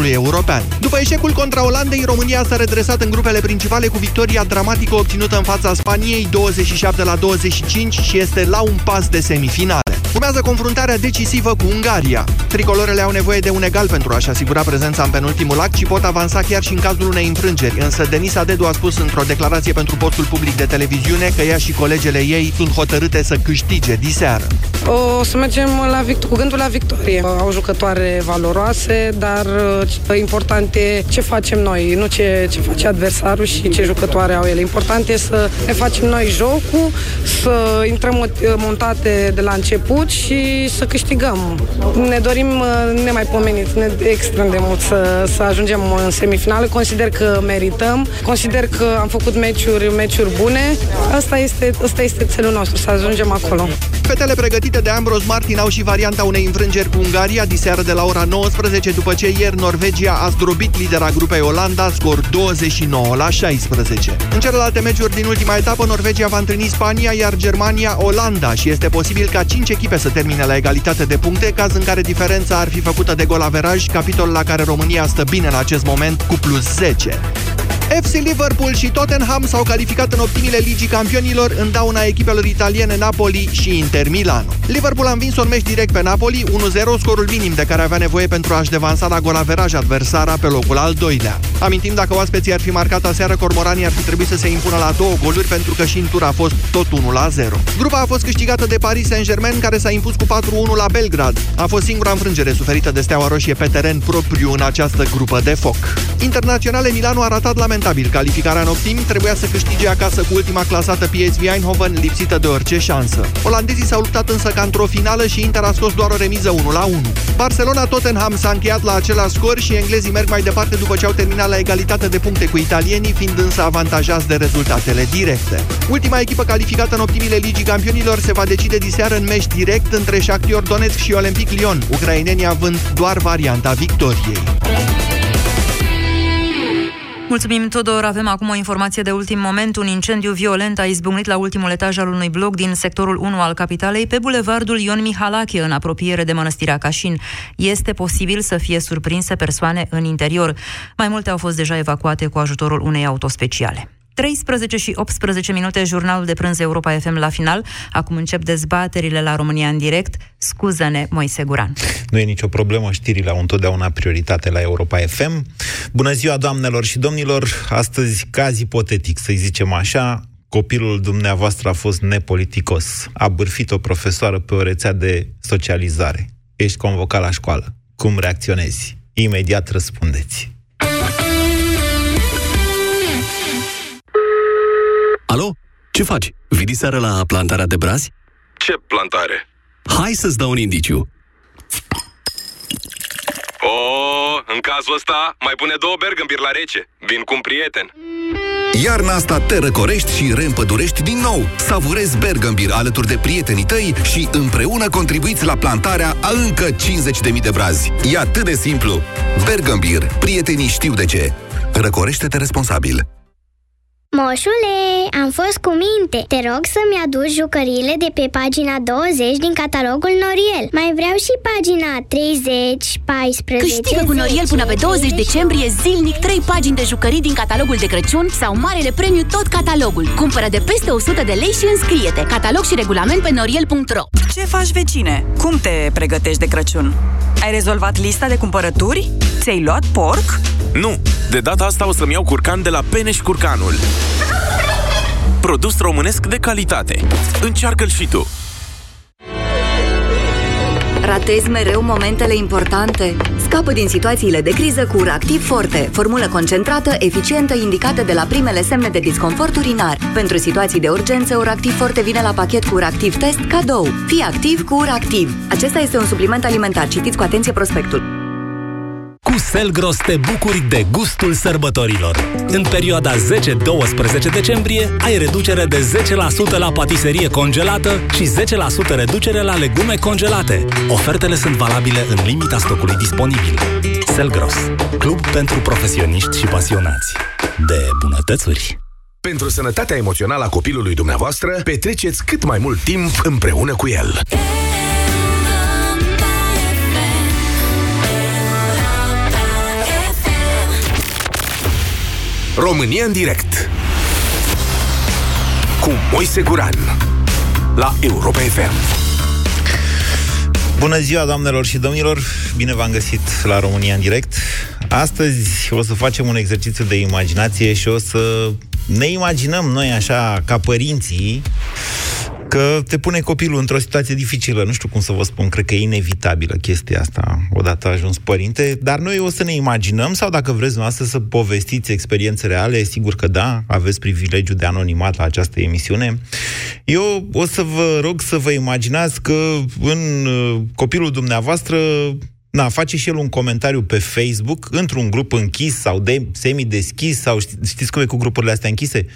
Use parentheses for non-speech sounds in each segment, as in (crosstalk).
european. După eșecul contra Olandei, România s-a redresat în grupele principale cu victoria dramatică obținută în fața Spaniei 27 la 25 și este la un pas de semifinale. Urmează confruntarea decisivă cu Ungaria. Tricolorele au nevoie de un egal pentru a-și asigura prezența în penultimul act și pot avansa chiar și în cazul unei înfrângeri, însă Denisa Dedu a spus într-o declarație pentru postul public de televiziune că ea și colegele ei sunt hotărâte să câștige diseară. O să mergem la vict- cu gândul la victorie. Au jucătoare valoroase, dar uh, important e ce facem noi, nu ce, ce face adversarul și ce jucătoare au ele. Important e să ne facem noi jocul, să intrăm montate de la început și să câștigăm. Ne dorim uh, nemaipomenit, ne, extrem de mult să, să ajungem în semifinală. Consider că merităm, consider că am făcut meciuri, meciuri bune. Asta este, asta este țelul nostru, să ajungem acolo. Fetele pregătite de Ambros Martin au și varianta unei înfrângeri cu Ungaria diseară de la ora 19, după ce ieri Norvegia a zdrobit lidera grupei Olanda, scor 29 la 16. În celelalte meciuri din ultima etapă, Norvegia va întâlni Spania, iar Germania Olanda și este posibil ca 5 echipe să termine la egalitate de puncte, caz în care diferența ar fi făcută de golaveraj, capitol la care România stă bine în acest moment cu plus 10. FC Liverpool și Tottenham s-au calificat în optimile Ligii Campionilor în dauna echipelor italiene Napoli și Inter Milan. Liverpool a învins un meci direct pe Napoli, 1-0, scorul minim de care avea nevoie pentru a-și devansa la golaveraj adversara pe locul al doilea. Amintim, dacă oaspeții ar fi marcat aseară, cormoranii ar fi trebuit să se impună la două goluri pentru că și în tur a fost tot 1-0. Grupa a fost câștigată de Paris Saint-Germain, care s-a impus cu 4-1 la Belgrad. A fost singura înfrângere suferită de Steaua Roșie pe teren propriu în această grupă de foc. Internaționale Milano a ratat lamentabil calificarea în optimi, trebuia să câștige acasă cu ultima clasată PSV Eindhoven, lipsită de orice șansă. Olandezii s-au luptat însă ca într-o finală și Inter a scos doar o remiză 1 la 1. Barcelona-Tottenham s-a încheiat la același scor și englezii merg mai departe după ce au terminat la egalitate de puncte cu italienii, fiind însă avantajați de rezultatele directe. Ultima echipă calificată în optimile Ligii Campionilor se va decide diseară în meci direct între Shakhtar Donetsk și Olympic Lyon, ucrainenii având doar varianta victoriei. Mulțumim, Tudor. Avem acum o informație de ultim moment. Un incendiu violent a izbucnit la ultimul etaj al unui bloc din sectorul 1 al capitalei, pe bulevardul Ion Mihalache, în apropiere de mănăstirea Cașin. Este posibil să fie surprinse persoane în interior. Mai multe au fost deja evacuate cu ajutorul unei autospeciale. 13 și 18 minute, jurnalul de prânz Europa FM la final. Acum încep dezbaterile la România în direct. Scuză-ne, Moise Guran. Nu e nicio problemă, știrile au întotdeauna prioritate la Europa FM. Bună ziua, doamnelor și domnilor! Astăzi, caz ipotetic, să-i zicem așa, copilul dumneavoastră a fost nepoliticos. A bârfit o profesoară pe o rețea de socializare. Ești convocat la școală. Cum reacționezi? Imediat răspundeți. Alo? Ce faci? Vii seară la plantarea de brazi? Ce plantare? Hai să-ți dau un indiciu. O, în cazul ăsta, mai pune două bergambir la rece. Vin cu un prieten. Iarna asta te răcorești și reîmpădurești din nou. Savurezi Bergambir alături de prietenii tăi și împreună contribuiți la plantarea a încă 50.000 de brazi. E atât de simplu. Bergambir. Prietenii știu de ce. Răcorește-te responsabil. Moșule, am fost cu minte. Te rog să-mi aduci jucăriile de pe pagina 20 din catalogul Noriel. Mai vreau și pagina 30, 14... Câștigă cu Noriel până pe 20 decembrie zilnic 3 pagini de jucării din catalogul de Crăciun sau marele premiu tot catalogul. Cumpără de peste 100 de lei și înscrie-te. Catalog și regulament pe noriel.ro Ce faci, vecine? Cum te pregătești de Crăciun? Ai rezolvat lista de cumpărături? Ți-ai luat porc? Nu, de data asta o să-mi iau curcan de la Peneș Curcanul. Produs românesc de calitate. Încearcă-l și tu! Ratezi mereu momentele importante? Scapă din situațiile de criză cu Uractiv Forte, formulă concentrată, eficientă, indicată de la primele semne de disconfort urinar. Pentru situații de urgență, Uractiv Forte vine la pachet cu Uractiv Test cadou. Fii activ cu Uractiv. Acesta este un supliment alimentar. Citiți cu atenție prospectul. Cu Selgros te bucuri de gustul sărbătorilor. În perioada 10-12 decembrie ai reducere de 10% la patiserie congelată și 10% reducere la legume congelate. Ofertele sunt valabile în limita stocului disponibil. Selgros, club pentru profesioniști și pasionați de bunătățuri. Pentru sănătatea emoțională a copilului dumneavoastră, petreceți cât mai mult timp împreună cu el. România în direct Cu Moise Guran La Europa FM Bună ziua, doamnelor și domnilor! Bine v-am găsit la România în direct. Astăzi o să facem un exercițiu de imaginație și o să ne imaginăm noi așa, ca părinții, că te pune copilul într-o situație dificilă. Nu știu cum să vă spun, cred că e inevitabilă chestia asta, odată ajuns părinte, dar noi o să ne imaginăm, sau dacă vreți noastră să povestiți experiențe reale, sigur că da, aveți privilegiu de anonimat la această emisiune. Eu o să vă rog să vă imaginați că în uh, copilul dumneavoastră na, face și el un comentariu pe Facebook, într-un grup închis sau de, semi-deschis, sau ști, știți cum e cu grupurile astea închise?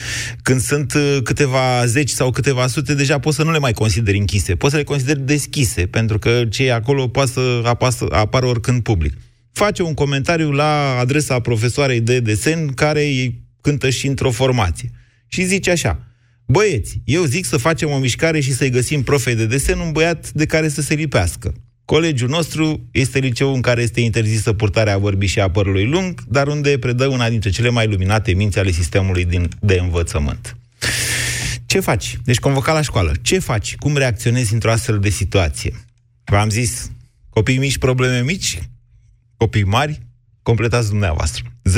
Când sunt uh, câteva zeci sau câteva sute, deja poți să nu le mai consideri închise, poți să le consideri deschise, pentru că cei acolo poate să apasă, apară oricând public. Face un comentariu la adresa profesoarei de desen care îi cântă și într-o formație. Și zice așa, Băieți, eu zic să facem o mișcare și să-i găsim profei de desen un băiat de care să se lipească. Colegiul nostru este liceul în care este interzisă purtarea vorbii și a părului lung, dar unde predă una dintre cele mai luminate minți ale sistemului din, de învățământ. Ce faci? Deci convocat la școală. Ce faci? Cum reacționezi într-o astfel de situație? V-am zis, copii mici, probleme mici, copii mari, completați dumneavoastră. 0372069599.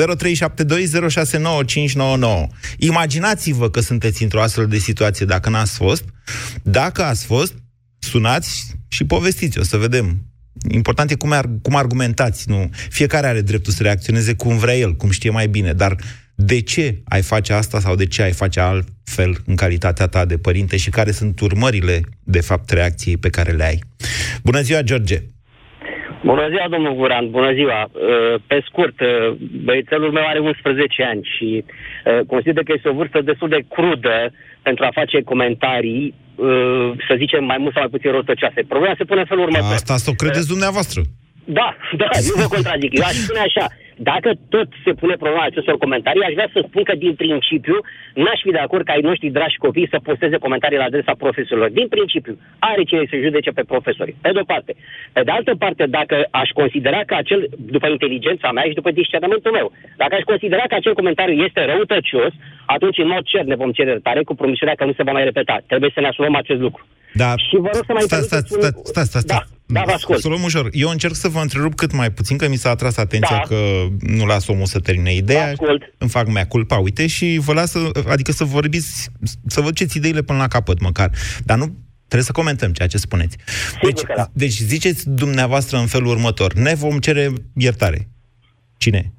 Imaginați-vă că sunteți într-o astfel de situație dacă n-ați fost. Dacă ați fost, sunați și povestiți, o să vedem. Important e cum, ar, cum argumentați, nu? Fiecare are dreptul să reacționeze cum vrea el, cum știe mai bine, dar de ce ai face asta sau de ce ai face altfel în calitatea ta de părinte și care sunt urmările, de fapt, reacției pe care le ai. Bună ziua, George! Bună ziua, domnul Guran, bună ziua. Uh, pe scurt, uh, băiețelul meu are 11 ani și uh, consider că este o vârstă destul de crudă pentru a face comentarii Uh, să zicem, mai mult sau mai puțin rostăcioase. Problema se pune în felul următor. Asta să o credeți dumneavoastră. Da, da, nu vă contrazic. Eu aș spune așa, dacă tot se pune problema acestor comentarii, aș vrea să spun că din principiu n-aș fi de acord ca ai noștri dragi copii să posteze comentarii la adresa profesorilor. Din principiu, are cine să judece pe profesori. Pe de o parte. Pe de altă parte, dacă aș considera că acel, după inteligența mea și după discernământul meu, dacă aș considera că acel comentariu este răutăcios, atunci în mod cer ne vom cere iertare cu promisiunea că nu se va mai repeta. Trebuie să ne asumăm acest lucru. Da. Și vă rog să mai stați, stați, stați, stați, stați, stați. Da. Da, vă ascult. Să luăm ușor. Eu încerc să vă întrerup cât mai puțin, că mi s-a atras atenția da. că nu las omul să termine ideea. Ascult. Îmi fac mea culpa, uite, și vă las, să, adică să vorbiți, să vă duceți ideile până la capăt măcar. Dar nu trebuie să comentăm ceea ce spuneți. Deci, da. deci ziceți dumneavoastră în felul următor. Ne vom cere iertare. Cine?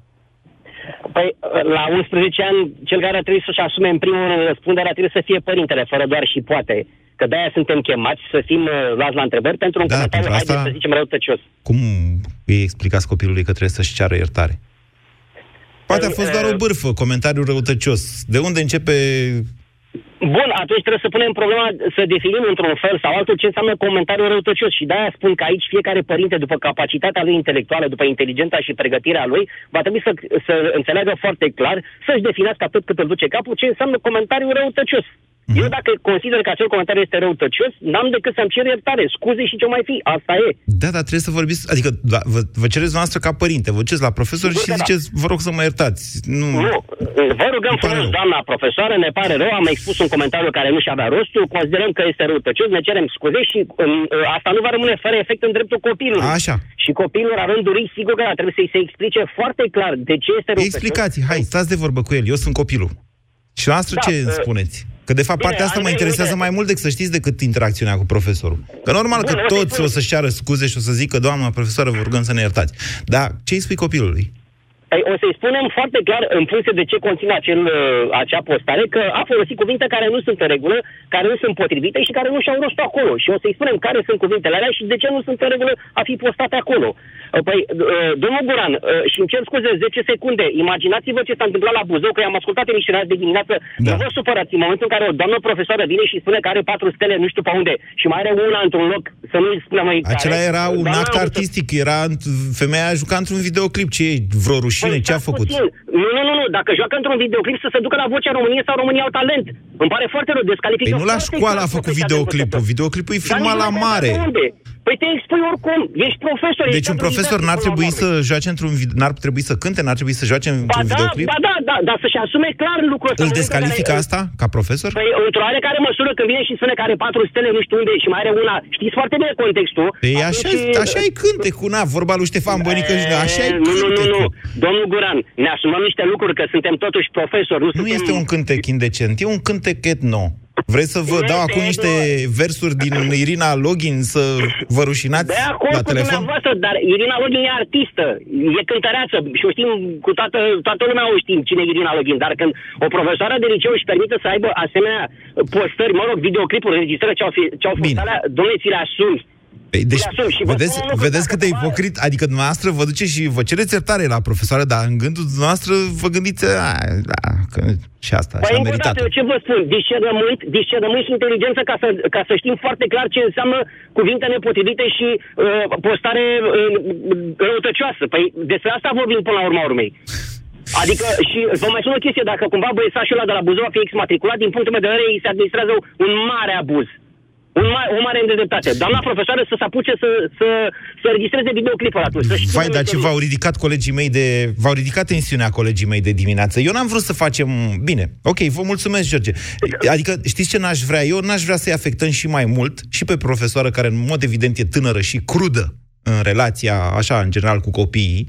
Păi, la 11 ani, cel care trebuie să-și asume în primul rând răspunderea trebuie să fie părintele, fără doar și poate. Că de-aia suntem chemați să fim uh, luați la întrebări pentru un Da, comentariu, pentru asta- haideți să zicem răutăcios. Cum îi explicați copilului că trebuie să-și ceară iertare? Poate a fost doar o bârfă, comentariu răutăcios. De unde începe... Bun, atunci trebuie să punem problema, să definim într-un fel sau altul ce înseamnă comentariu răutăcios și de-aia spun că aici fiecare părinte, după capacitatea lui intelectuală, după inteligența și pregătirea lui, va trebui să, să înțeleagă foarte clar, să-și definească atât cât îl duce capul, ce înseamnă comentariu răutăcios. Eu dacă consider că acel comentariu este răutăcios, n-am decât să-mi cer iertare, scuze și ce mai fi, asta e. Da, dar trebuie să vorbiți, adică da, vă, vă cereți noastră ca părinte, vă cereți la profesor Sigur și că da. ziceți, vă rog să mă iertați. Nu, Nu, vă rugăm frumos, doamna profesoară, ne pare rău, am expus un comentariu care nu și avea rostul, considerăm că este răutăcios, ne cerem scuze și um, asta nu va rămâne fără efect în dreptul copilului. Așa. Și copilul, la rândul lui, sigur că da, trebuie să-i se explice foarte clar de ce este răutăcios. Explicați, hai, stați de vorbă cu el, eu sunt copilul. Și noastră Da, ce uh, îmi spuneți? Că de fapt bine, partea asta mă Andrei, interesează uite- mai mult decât să știți decât interacțiunea cu profesorul. Că normal că Bun, uite, toți spune- o să-și ceară scuze și o să zică, doamna profesoară, vă rugăm să ne iertați. Dar ce îi spui copilului? Păi, o să-i spunem foarte clar, în funcție de ce conține acel, uh, acea postare, că a folosit cuvinte care nu sunt în regulă, care nu sunt potrivite și care nu și-au rostul acolo. Și o să-i spunem care sunt cuvintele alea și de ce nu sunt în regulă a fi postate acolo. Uh, Păi, uh, domnul Guran, uh, și îmi cer scuze 10 secunde, imaginați-vă ce s-a întâmplat la Buzău, că i-am ascultat emisiunea de dimineață. Da. Nu vă supărați în momentul în care o doamnă profesoară vine și spune că are patru stele nu știu pe unde și mai are una într-un loc, să nu-i spunem noi care. Acela era un Doamna act a vrut să- artistic, era femeia a jucat într-un videoclip, ce e, vreo rușine, Păi, ce a stați făcut? puțin. Nu, nu, nu, nu, dacă joacă într-un videoclip să se ducă la Vocea României sau România au talent. Îmi pare foarte rău, descalifică Păi nu la foarte școală clar a făcut profesia de videoclipul, profesor. videoclipul e Dar filmat nici la nu mai mare. contează Unde? Păi te expui oricum, ești profesor. Deci ești un profesor autorizat n-ar până la trebui urmă. să joace într-un vid- n-ar trebui să cânte, n-ar trebui să joace Ba într-un da, videoclip? ba da, da, dar să-și asume clar lucrul ăsta. Îl descalifică asta ca profesor? Păi, într-o oarecare măsură, când vine și spune că are patru stele, nu știu unde, și mai are una, știți foarte bine contextul. Păi așa, așa e cântecul, na, vorba lui Ștefan Bănică, așa e nu, nu, nu, nu. cântecul. Domnul Guran, ne asumăm niște lucruri, că suntem totuși profesori, nu, Nu suntem... este un cântec indecent, e un cântec etno. Vreți să vă Nu dau este acum niște versuri din Irina Login să vă rușinați De acord la cu telefon? dumneavoastră, dar Irina Login e artistă, e cântăreață și o știm cu toată, toată lumea o știm cine e Irina Login, dar când o profesoară de liceu își permite să aibă asemenea postări, mă rog, videoclipuri, înregistrări ce au, fi, ce au fost alea, domnule, ți le asumi. Păi, deci, Le asumi și vă vedeți, spun un lucru, vedeți cât de ipocrit, adică dumneavoastră vă duceți și vă cereți iertare la profesoară, dar în gândul dumneavoastră vă gândiți, a, da, că și asta Păi, și-a încă o meritat. dată, ce vă spun? Discernământ, discernământ și inteligență ca să, ca să știm foarte clar ce înseamnă cuvinte nepotrivite și uh, postare uh, răutăcioasă. Păi despre asta vorbim până la urma urmei. Adică, și vă mai spun o chestie, dacă cumva băiesașul ăla de la Buzău va fi exmatriculat, din punctul meu de vedere, îi se administrează un mare abuz. Un mare, o mare îndreptate. Doamna profesoară să se apuce să, să, să registreze videoclipul atunci. Să știe Vai, dar ce meserie. v-au ridicat colegii mei de... V-au ridicat tensiunea colegii mei de dimineață. Eu n-am vrut să facem... Bine, ok, vă mulțumesc, George. Adică, știți ce n-aș vrea? Eu n-aș vrea să-i afectăm și mai mult și pe profesoară care, în mod evident, e tânără și crudă în relația, așa, în general, cu copiii,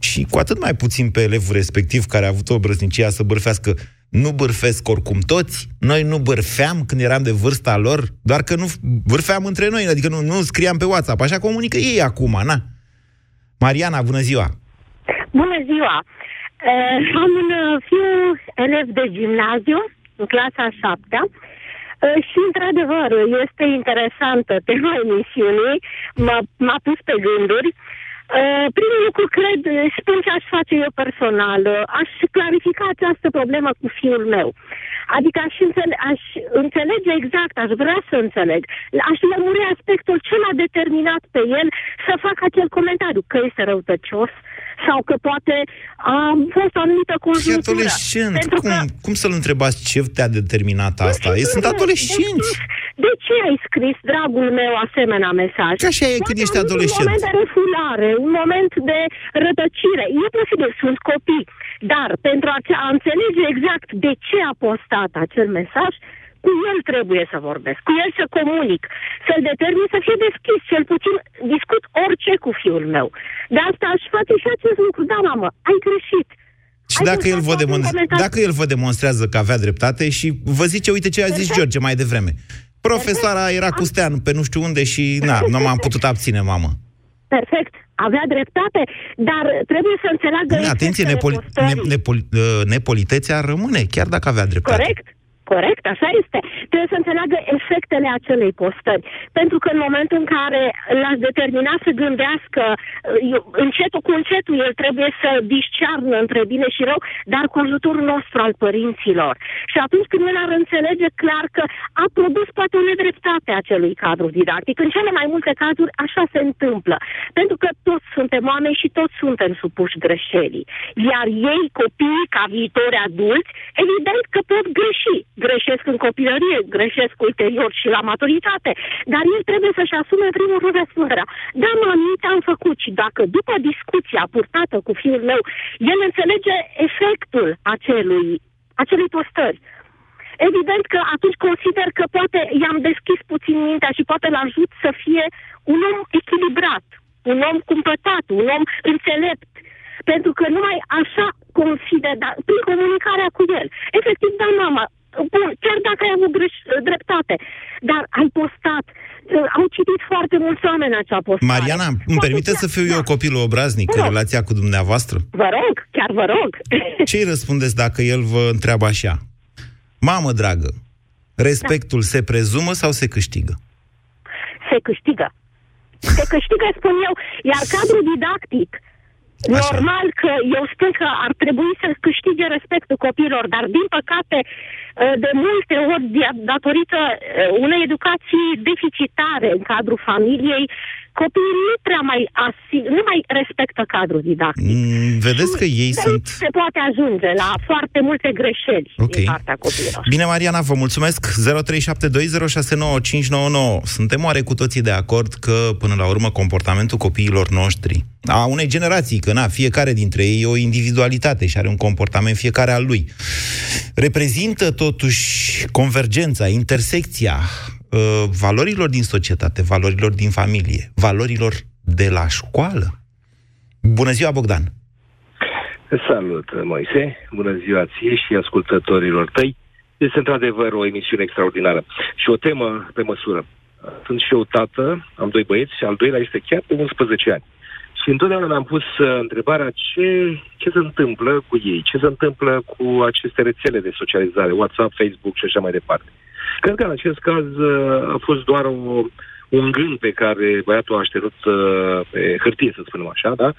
și cu atât mai puțin pe elevul respectiv care a avut o brăznicia să bârfească. Nu bârfesc oricum toți, noi nu bârfeam când eram de vârsta lor, doar că nu bârfeam între noi, adică nu, nu scriam pe WhatsApp, așa comunică ei acum, na. Mariana, bună ziua! Bună ziua! Uh, am un uh, fiu elev de gimnaziu, în clasa a șaptea, uh, și, într-adevăr, este interesantă tema emisiunii, m-a, m-a pus pe gânduri. Uh, primul lucru, cred, spun ce aș face eu personal, uh, aș clarifica această problemă cu fiul meu. Adică aș, înțele- aș înțelege exact, aș vrea să înțeleg, aș lămuri aspectul ce l-a determinat pe el să facă acel comentariu, că este răutăcios sau că poate a fost o anumită E conjunctură. adolescent, Pentru cum, că cum să-l întrebați ce te-a determinat asta? Ei sunt adolescenți! de ce ai scris, dragul meu, asemenea mesaj? Că așa e când Poate ești a avut adolescent. Un moment de refulare, un moment de rătăcire. E posibil, sunt copii. Dar pentru a, a înțelege exact de ce a postat acel mesaj, cu el trebuie să vorbesc, cu el să comunic, să-l determin să fie deschis, cel puțin discut orice cu fiul meu. De asta aș face și acest lucru. Da, mamă, ai greșit. Și dacă el, vă demon- dacă el vă demonstrează că avea dreptate și vă zice, uite ce a zis George mai devreme. Profesoara era cu Stean pe nu știu unde și na, nu m-am putut abține, mamă. Perfect, avea dreptate, dar trebuie să înțeleagă... Bine, atenție, efectele nepoli- ne, postării. nepoli- uh, nepolitețea rămâne, chiar dacă avea dreptate. Corect, corect, așa este. Trebuie să înțeleagă efectele acelei postări. Pentru că în momentul în care l-aș determina să gândească eu- încetul cu încetul, el trebuie să discearnă între bine și rău, dar cu ajutorul nostru al părinților. Și atunci când el ar înțelege clar că a produs poate o nedreptate a acelui cadru didactic, în cele mai multe cazuri așa se întâmplă. Pentru că toți suntem oameni și toți suntem supuși greșelii. Iar ei, copiii, ca viitori adulți, evident că pot greși. Greșesc în copilărie, greșesc ulterior și la maturitate. Dar el trebuie să-și asume în primul rând răspunderea. Da, mami, te-am făcut și dacă după discuția purtată cu fiul meu, el înțelege efectul acelui, acelei postări, Evident că atunci consider că poate i-am deschis puțin mintea și poate îl ajut să fie un om echilibrat, un om cumpătat, un om înțelept. Pentru că numai așa consider, dar prin comunicarea cu el. Efectiv, da, mama, bun, chiar dacă ai avut greș, dreptate, dar ai postat, au citit foarte mulți oameni acea postare. Mariana, îmi permite să fiu eu copilul obraznic în relația cu dumneavoastră? Vă rog, chiar vă rog. (laughs) Ce îi răspundeți dacă el vă întreabă așa? Mamă dragă, respectul se prezumă sau se câștigă? se câștigă. Se câștigă, spun eu, iar cadrul didactic, Așa. normal că eu spun că ar trebui să câștige respectul copiilor, dar din păcate uh, de multe ori dia- datorită uh, unei educații deficitare în cadrul familiei, copiii nu prea mai, asi- nu mai respectă cadrul didactic. Mm, Vedeți că ei De sunt... aici se poate ajunge la foarte multe greșeli Ok. din partea copiilor. Bine, Mariana, vă mulțumesc. 0372069599. Suntem oare cu toții de acord că, până la urmă, comportamentul copiilor noștri, a unei generații, că na, fiecare dintre ei e o individualitate și are un comportament fiecare al lui, reprezintă totuși convergența, intersecția uh, valorilor din societate, valorilor din familie, valorilor de la școală. Bună ziua, Bogdan! Salut, Moise! Bună ziua ție și ascultătorilor tăi! Este într-adevăr o emisiune extraordinară și o temă pe măsură. Sunt și eu tată, am doi băieți și al doilea este chiar de 11 ani. Și întotdeauna mi-am pus uh, întrebarea ce, ce se întâmplă cu ei, ce se întâmplă cu aceste rețele de socializare, WhatsApp, Facebook și așa mai departe. Cred că în acest caz uh, a fost doar o, un gând pe care băiatul a așternut uh, pe hârtie, să spunem așa, da?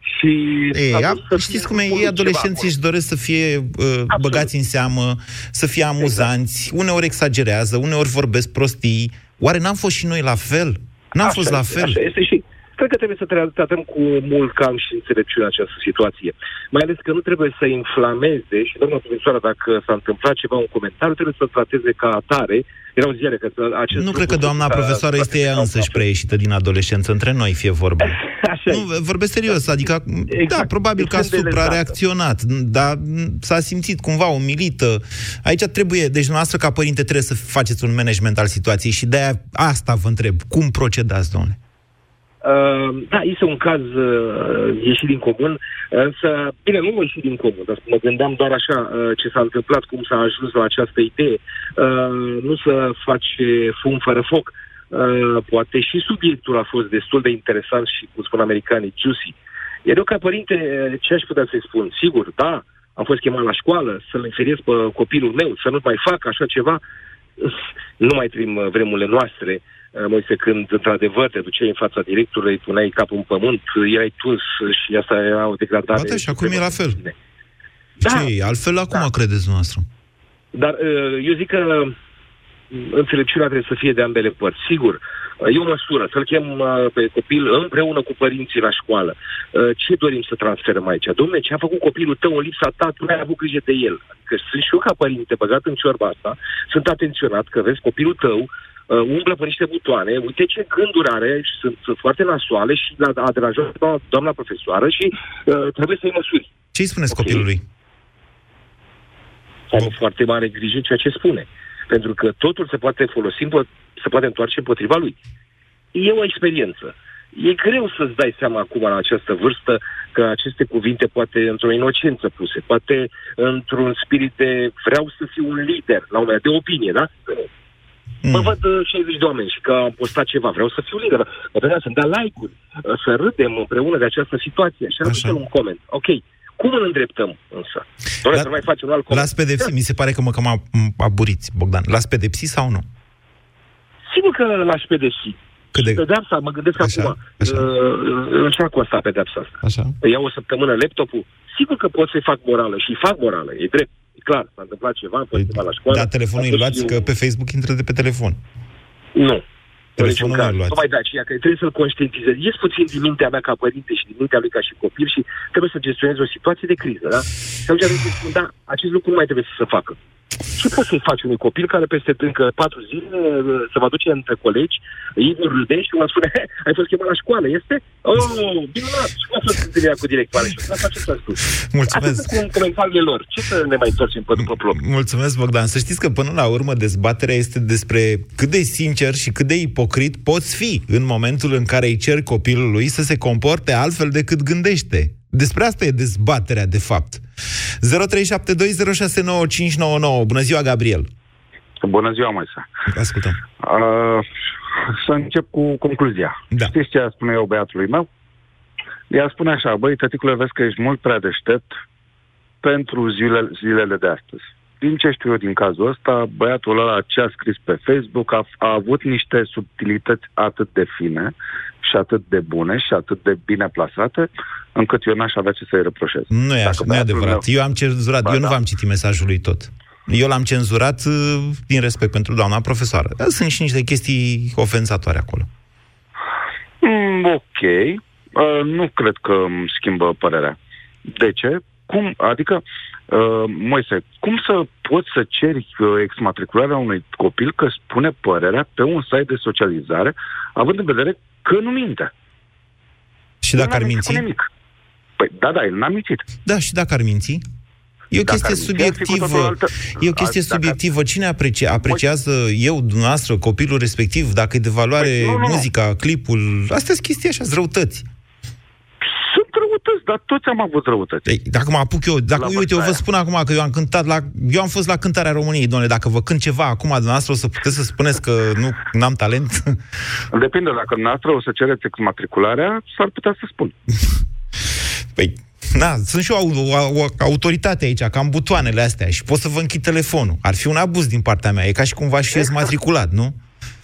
Și Ei, a a, vrut să știți fie cum e? unul Ei, ceva adolescenții își doresc să fie uh, băgați în seamă, să fie amuzanți, uneori exagerează, uneori vorbesc prostii. Oare n-am fost și noi la fel? N-am Așa fost la este, fel? Așa este și cred că trebuie să tra- tratăm cu mult cam și înțelepciune această situație. Mai ales că nu trebuie să inflameze și, doamna profesoară, dacă s-a întâmplat ceva, un comentariu, trebuie să trateze ca atare. Erau ziare că acest Nu cred că doamna profesoară este ea însăși preieșită din adolescență, între noi fie vorba. (laughs) Așa nu, vorbesc serios, adică, exact. da, probabil că a Extrem de suprareacționat, dar m, s-a simțit cumva umilită. Aici trebuie, deci dumneavoastră ca părinte trebuie să faceți un management al situației și de-aia asta vă întreb, cum procedați, domnule? Uh, da, este un caz uh, ieșit din comun, însă, bine, nu mă ieșit din comun, dar mă gândeam doar așa uh, ce s-a întâmplat, cum s-a ajuns la această idee. Uh, nu să face fum fără foc. Uh, poate și subiectul a fost destul de interesant și, cum spun americanii, juicy. Iar eu, ca părinte, uh, ce aș putea să-i spun? Sigur, da, am fost chemat la școală să-l inferiez pe copilul meu, să nu mai fac așa ceva. Nu mai trăim uh, vremurile noastre. Uh, Moise, când într-adevăr te duceai în fața directorului, puneai capul în pământ, erai tuns și asta era o degradare. Poate și acum e la fel. Da. Ce e? Altfel acum credeți dumneavoastră? Dar uh, eu zic că înțelepciunea trebuie să fie de ambele părți. Sigur, uh, e o măsură, să-l chem uh, pe copil împreună cu părinții la școală. Uh, Ce dorim să transferăm aici? Dom'le, ce a făcut copilul tău în lipsa ta, tu n-ai avut grijă de el. Adică sunt și eu ca părinte băgat în ciorba asta, sunt atenționat că vezi copilul tău uh, umblă pe niște butoane, uite ce gânduri are și sunt, sunt foarte nasoale și la a deranjat doamna, doamna profesoară și uh, trebuie să-i măsuri. Ce îi spuneți okay. copilului? Să aibă foarte mare grijă ceea ce spune. Pentru că totul se poate folosi, împo- se poate întoarce împotriva lui. E o experiență. E greu să-ți dai seama acum la această vârstă că aceste cuvinte poate într-o inocență puse, poate într-un spirit de vreau să fiu un lider, la un moment dat, de opinie, da? Mm. Mă văd uh, 60 de oameni și că am postat ceva, vreau să fiu lider, mă vreau să-mi dea like-uri, uh, să râdem împreună de această situație și am un coment. Ok, cum îl îndreptăm însă? Doar să mai facem un alt coment. L-ați pedepsit, mi se pare că mă cam a- m- aburiți, Bogdan. L-ați pedepsit sau nu? Sigur că l-aș pedepsi. Cât de... Pedepsa, mă gândesc așa, acum, așa. Uh, încerc cu asta pedepsa asta. Așa. Îi iau o săptămână laptopul, sigur că pot să-i fac morală și fac morală, e drept. E clar, s-a întâmplat ceva, am fost ceva la școală. Da, telefonul îi Atunci luați eu- că pe Facebook intră de pe telefon. Nu. În niciun Telefonul caz. nu luați. Tocmai de aceea că trebuie să-l conștientizez. Ies puțin din mintea mea ca părinte și din mintea lui ca și copil și trebuie să gestionez o situație de criză, da? Și atunci trebuie să spun, da, acest lucru nu mai trebuie să se facă. Ce poți să-i faci unui copil care peste încă patru zile uh, se va duce între colegi, îi vor râde și va spune, ai fost chemat la școală, este? Oh, minunat! Și cum a fost întâlnirea cu directoare? Și asta ce s-a spus. Mulțumesc. Atât cu comentariile lor. Ce să ne mai întoarcem pe după plop? Mulțumesc, Bogdan. Să știți că până la urmă dezbaterea este despre cât de sincer și cât de ipocrit poți fi în momentul în care îi cer copilului să se comporte altfel decât gândește. Despre asta e dezbaterea, de fapt. 0372069599. Bună ziua, Gabriel. Bună ziua, Moise. Ascultăm. Uh, să încep cu concluzia. Da. Știți ce spune eu băiatului meu? Ea spune așa, băi, tăticule, vezi că ești mult prea deștept pentru zilele, zilele de astăzi. Din ce știu eu din cazul ăsta, băiatul ăla ce a scris pe Facebook a, a avut niște subtilități atât de fine și atât de bune și atât de bine plasate, încât eu n-aș avea ce să-i reproșez. Nu e așa, nu e băiatul adevărat. meu- Eu am cenzurat, Ba eu nu da. v-am citit mesajul lui tot. Eu l-am cenzurat uh, din respect pentru doamna profesoară. Dar sunt și niște chestii ofensatoare acolo. Mm, ok. Uh, nu cred că îmi schimbă părerea. De ce? Cum? Adică, uh, Moise, cum să poți să ceri uh, exmatricularea unui copil că spune părerea pe un site de socializare, având în vedere că nu minte? Și dacă ar n-a minți? cu Nimic. Păi, da, da, el n-a mințit. Da, și dacă ar minți? E o Dacă chestie ar minți, ar fi cu subiectivă. totul altă- E o chestie Dacă- subiectivă. Cine aprecie, apreciază eu, dumneavoastră, copilul respectiv, dacă e de valoare Păi, nu, nu, nu. muzica, clipul? Astea sunt chestii așa, sunt răutăți. Sunt răutăți, dar toți am avut răutăți. Ei, dacă mă apuc eu, dacă, La uite, eu vă vârsta spun acum că eu am cântat la, eu am fost la cântarea României, domnule, dacă vă cânt ceva acum, dumneavoastră o să puteți să spuneți că nu am talent? (laughs) Depinde, dacă dumneavoastră o să cereți exmatricularea, s-ar putea să spun. (laughs) Păi, da, sunt și eu o, o, o autoritate aici, ca în butoanele astea și pot să vă închid telefonul. Ar fi un abuz din partea mea, e ca și cum v-aș fi Exact. matriculat, nu?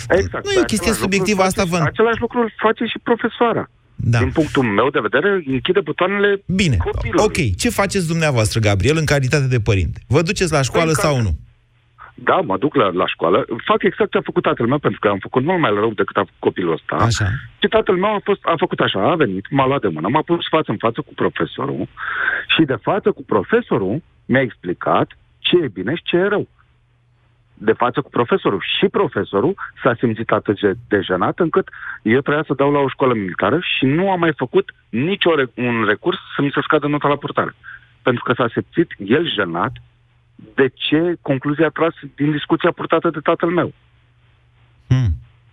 Exact. Nu e o chestie Același subiectivă, lucru asta face- vă... Același lucru îl face și profesoara. Da. Din punctul meu de vedere, închide butoanele Bine, copilului. ok. Ce faceți dumneavoastră, Gabriel, în calitate de părinte? Vă duceți la școală Păi, sau ca- nu? Da, mă duc la, la școală. Fac exact ce a făcut tatăl meu, pentru că am făcut mult mai rău decât a făcut copilul ăsta. Așa. Și tatăl meu a, fost, a făcut așa, a venit, m-a luat de mână, m-a pus față în față cu profesorul și de față cu profesorul mi-a explicat ce e bine și ce e rău. De față cu profesorul. Și profesorul s-a simțit atât de, de jenat încât eu trebuia să dau la o școală militară și nu am mai făcut nicio re- un recurs să mi se scadă nota la purtare. Pentru că s-a simțit el jenat de ce concluzia a tras din discuția purtată de tatăl meu.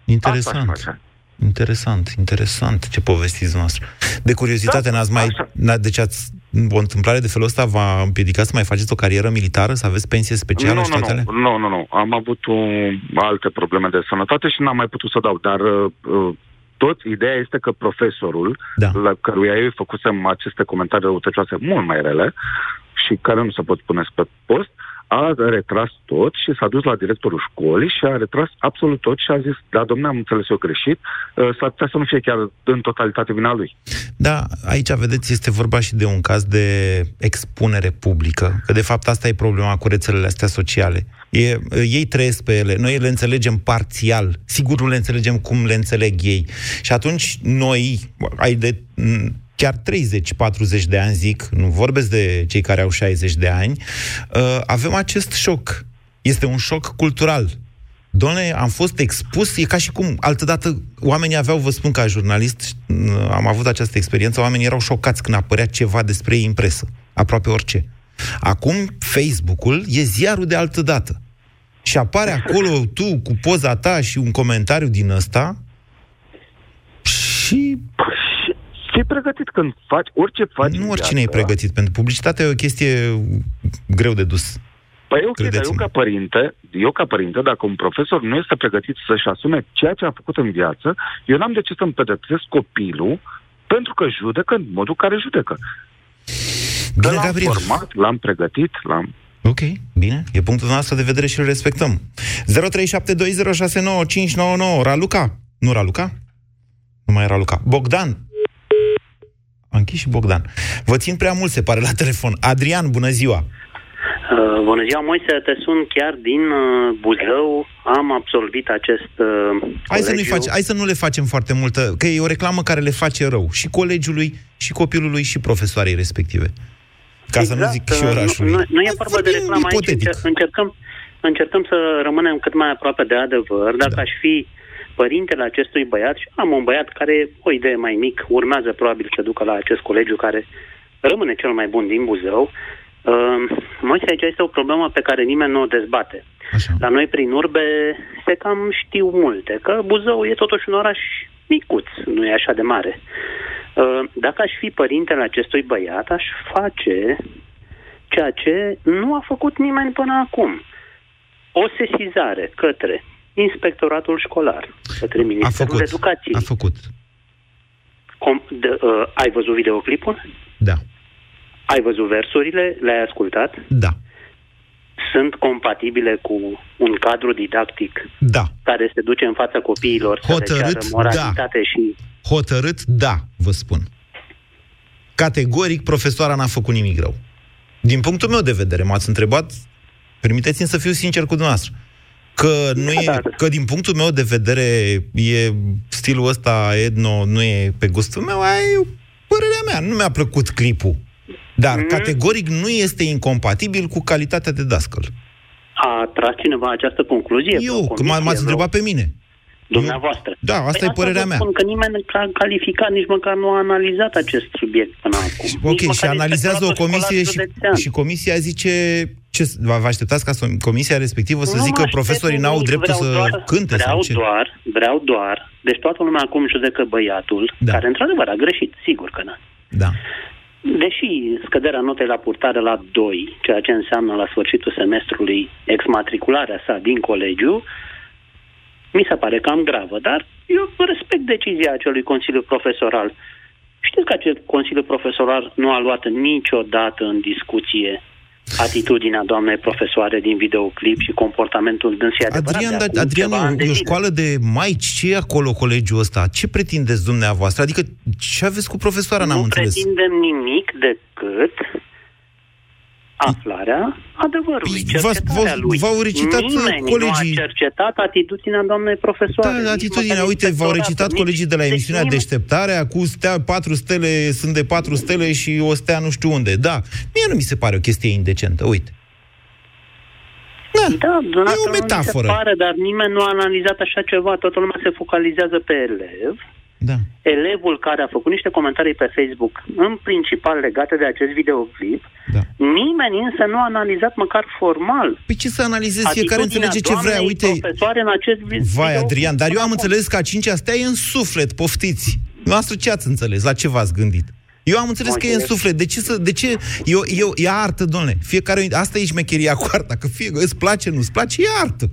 Interesant. Interesant, interesant ce povestiți noastră. De curiozitate, Da, n-ați mai... N- deci ați, o întâmplare de felul ăsta v-a împiedicat să mai faceți o carieră militară, să aveți pensie specială nu, și nu, toate alea? nu, nu, nu, nu. Am avut uh, alte probleme de sănătate și n-am mai putut să dau. Dar uh, uh, tot ideea este că profesorul, da. la căruia eu făcusem aceste comentarii răutăcioase mult mai rele și care nu se pot pune pe post, a retras tot și s-a dus la directorul școlii și a retras absolut tot și a zis, da, domnule, am înțeles eu greșit, uh, s-ar putea să nu fie chiar în totalitate vina lui. Da, aici, vedeți, este vorba și de un caz de expunere publică, că de fapt asta e problema cu rețelele astea sociale. E, ei trăiesc pe ele, noi le înțelegem parțial, sigur nu le înțelegem cum le înțeleg ei. Și atunci noi, ai de m, chiar 30-40 de ani, zic, nu vorbesc de cei care au 60 de ani, uh, avem acest șoc. Este un șoc cultural. Doamne, am fost expus, e ca și cum, altădată, oamenii aveau, vă spun ca jurnalist, uh, am avut această experiență, oamenii erau șocați când apărea ceva despre ei în presă, aproape orice. Acum, Facebook-ul e ziarul de altădată. Și apare acolo tu cu poza ta și un comentariu din ăsta și... Fii pregătit când faci orice faci Nu în oricine e viață. pregătit, pentru publicitatea e o chestie greu de dus. Păi ok, dar eu Credeți-mă. ca părinte, eu ca părinte, dacă un profesor nu este pregătit să-și asume ceea ce a făcut în viață, eu n-am de ce să-mi pedepsesc copilul pentru că judecă în modul care judecă. Că Bine, l-am Gabriel. format, l-am pregătit, l-am... Ok, bine, e punctul nostru de vedere și îl respectăm. 0372069599 Raluca? Nu Raluca? Nu mai era Raluca. Bogdan? A închis și Bogdan. Vă țin prea mult, se pare, la telefon. Adrian, bună ziua! Uh, bună ziua, Moise, te sun chiar din uh, Buzău. Am absolvit acest uh, Hai să, nu colegiu. face, hai să nu le facem foarte multă, că e o reclamă care le face rău și colegiului, și copilului, și profesoarei respective. Ca să nu zic și uh, orașului. Nu, nu e vorba de Vorbim reclamă aici, ipotetic. încer- încercăm, încercăm să rămânem cât mai aproape de adevăr. Dacă da. aș fi părintele acestui băiat, și am un băiat care, o idee mai mic, urmează probabil să ducă la acest colegiu care rămâne cel mai bun din Buzău, Uh, Moise, aici este o problemă pe care nimeni nu o dezbate. Așa. La noi, prin urbe, se cam știu multe, că Buzău e totuși un oraș micuț, nu e așa de mare. Uh, Dacă aș fi părintele acestui băiat, aș face ceea ce nu a făcut nimeni până acum. O sesizare către inspectoratul școlar, către A Ministerul făcut. Educației. A făcut. Com- de, uh, ai văzut videoclipul? Da. Ai văzut versurile? Le-ai ascultat? Da. Sunt compatibile cu un cadru didactic Da. care se duce în fața copiilor să le Hotărât, ceară moralitate și... Hotărât, da, vă spun. Categoric, profesoara n-a făcut nimic rău. Din punctul meu de vedere, m-ați întrebat Permiteți-mi să fiu sincer cu dumneavoastră. Că, nu Da, e, da. că din punctul meu de vedere e stilul ăsta etno, nu e pe gustul meu, aia e părerea mea. Nu mi-a plăcut clipul. Dar Mhm. categoric nu este incompatibil cu calitatea de dascăl. A tras cineva această concluzie? Eu, că m- m-ați întrebat pe mine. Dumneavoastră. Da, asta e părerea vă mea. Spun că nimeni nu a calificat, nici măcar nu a analizat acest subiect până acum. Ok, Nici și măcar analizează o inspectoratul comisie școlar și, județean. și comisia zice... Ce, vă vă așteptați ca să- comisia respectivă să Nu zică mă aștept profesorii n-au nimic, dreptul vreau să doar, cânte Vreau sau ce? doar, vreau doar, deci toată lumea acum judecă băiatul, da. care într-adevăr a greșit, sigur că da. Da. Deși scăderea notei la purtare la 2, ceea ce înseamnă la sfârșitul semestrului exmatricularea sa din colegiu, mi se pare cam gravă, dar eu respect decizia acelui Consiliu Profesoral. Știți că acel Consiliu Profesoral nu a luat niciodată în discuție atitudinea doamnei profesoare din videoclip și comportamentul dânsii adevărat Adrian, de dar, acum Adrian, ceva ani de e o zile. școală de maici, ce e acolo colegiul ăsta? Ce pretindeți dumneavoastră? Adică ce aveți cu profesoara, n-am nu înțeles. pretindem nimic decât aflarea adevărului, cercetarea lui. v-au recitat Nimeni colegii- nu a cercetat atitudinea doamnei profesoare. Da, Nici atitudinea, măcar uite, v-au inspectoratul, recitat nici- colegii de la deci emisiunea nimeni- Deșteptarea cu stea, patru stele, sunt de patru stele și o stea nu știu unde. Da, mie nu mi se pare o chestie indecentă, uite. Da, dumneavoastră e o metaforă. Nu mi se pare, dar nimeni nu a analizat așa ceva. Toată lumea se focalizează pe elev. Da. Elevul care a făcut niște comentarii pe Facebook, în principal legate de acest videoclip, da. nimeni însă nu a analizat măcar formal. Păi ce să analizezi? Fiecare atitudinea înțelege ce vrea. doamnei Uite, profesoare în acest vi- Vai, video. Adrian, dar eu am înțeles că a cincea stea e în suflet, poftiți. Noastră ce ați înțeles? La ce v-ați gândit? Eu am înțeles că e în suflet. De ce să... De ce? E, o- e, o- e artă, domnule. Fiecare... Asta e șmecheria cu arta. Că fie îți place, nu-ți place, e artă.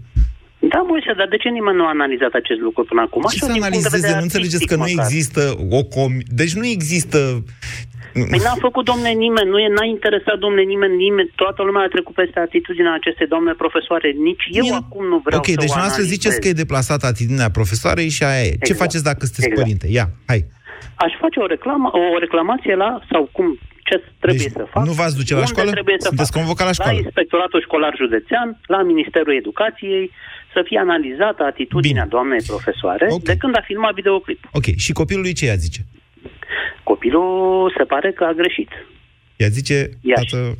Da, Moise, dar de ce nimeni nu a analizat acest lucru până acum? Ce Așa, să din punct de analizeze? vedere Nu înțelegeți că artistic nu măcar. există o com... Deci nu există... Păi n-a făcut, domne, nimeni, nu e, n-a interesat, domne, nimeni, nimeni, toată lumea a trecut peste atitudinea acestei doamne profesoare. Nici eu acum nu vreau ok, să deci o noastră analizez. ziceți că e deplasată atitudinea profesoarei și aia e. Ce Exact. faceți dacă sunteți Exact. părinte? Ia, hai. Aș face o, reclamă, o reclamație la, sau cum, ce trebuie Deci să fac. nu v-ați duce la unde școală? Trebuie să Sunteți fac. convocat la școală. La Inspectoratul Școlar Județean, la Ministerul Educației, să fie analizată atitudinea Bine. doamnei profesoare okay. de când a filmat videoclip. Ok, și copilului ce ea zice? Copilul se pare că a greșit. Ea zice, Ia tată,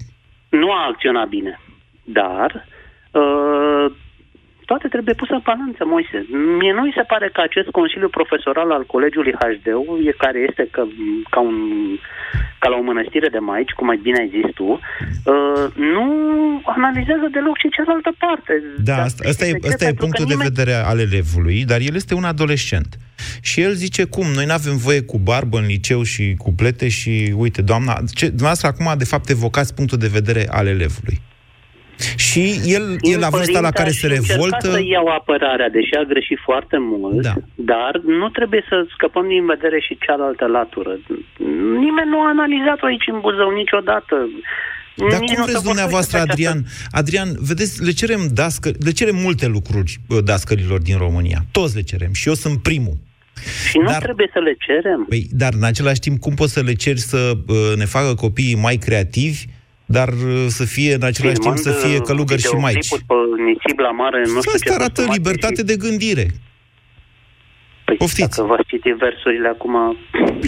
Nu a acționat bine, dar uh, toate trebuie puse în balanță, Moise. Mie nu mi se pare că acest Consiliu Profesoral al Colegiului HD, e care este ca, ca, un, ca la o mănăstire de maici, cum mai bine ai zis tu, uh, nu analizează deloc și cealaltă parte. Da, asta, asta, e, De ce? asta e Pentru că punctul de nimeni- vedere al elevului, dar el este un adolescent. Și el zice, cum, noi nu avem voie cu barbă în liceu și cu plete și, uite, doamna, ce, dumneavoastră acum, de fapt, evocați punctul de vedere al elevului. Și el, el la vârsta la care se revoltă... să iau apărarea, deși a greșit foarte mult, Da. dar nu trebuie să scăpăm din vedere și cealaltă latură. Nimeni nu a analizat-o aici în Buzău niciodată. Dar Nici cum nu vreți se dumneavoastră, vorbește pe Adrian? Adrian, vedeți, le cerem, dască, le cerem multe lucruri bă, dascărilor din România. Toți le cerem. Și eu sunt primul. Și nu trebuie să le cerem. Păi, dar în același timp, cum poți să le ceri să uh, ne facă copiii mai creativi, dar uh, să fie în același timp să Filmând, fie uh, călugări și maici? videoclipuri pe nisip la mare, nu știu ce Asta arată consumați libertate de gândire. Păi, Poftiți. Dacă v-ați citit versurile acum...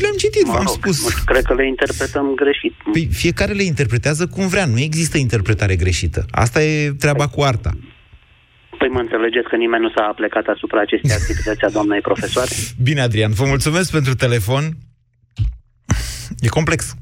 Le-am citit, v-am spus. Cred că le interpretăm greșit. Păi fiecare le interpretează cum vrea. Nu există interpretare greșită. Asta e treaba cu arta. Păi mă înțelegeți că nimeni nu s-a aplecat asupra acestei activități a doamnei profesoare? (laughs) Bine, Adrian, vă mulțumesc pentru telefon. E complex.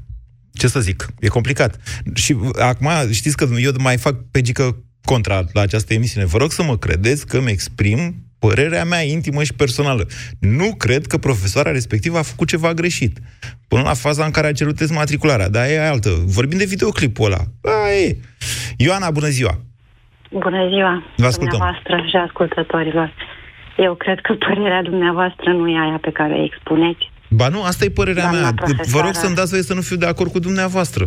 Ce să zic? E complicat. Și uh, acum știți că eu mai fac pe gică contra la această emisiune. Vă rog să mă credeți că îmi exprim părerea mea intimă și personală. Nu cred că profesoara respectivă a făcut ceva greșit. Până la faza în care a cerut matricularea. Dar e altă. Vorbim de videoclipul ăla. A, e. Ioana, bună ziua! Bună ziua, Vă ascultăm. dumneavoastră și ascultătorilor. Eu cred că părerea dumneavoastră nu e aia pe care o expuneți. Ba nu, asta e părerea Doamna mea. Vă profesoară. rog să-mi dați voie să nu fiu de acord cu dumneavoastră.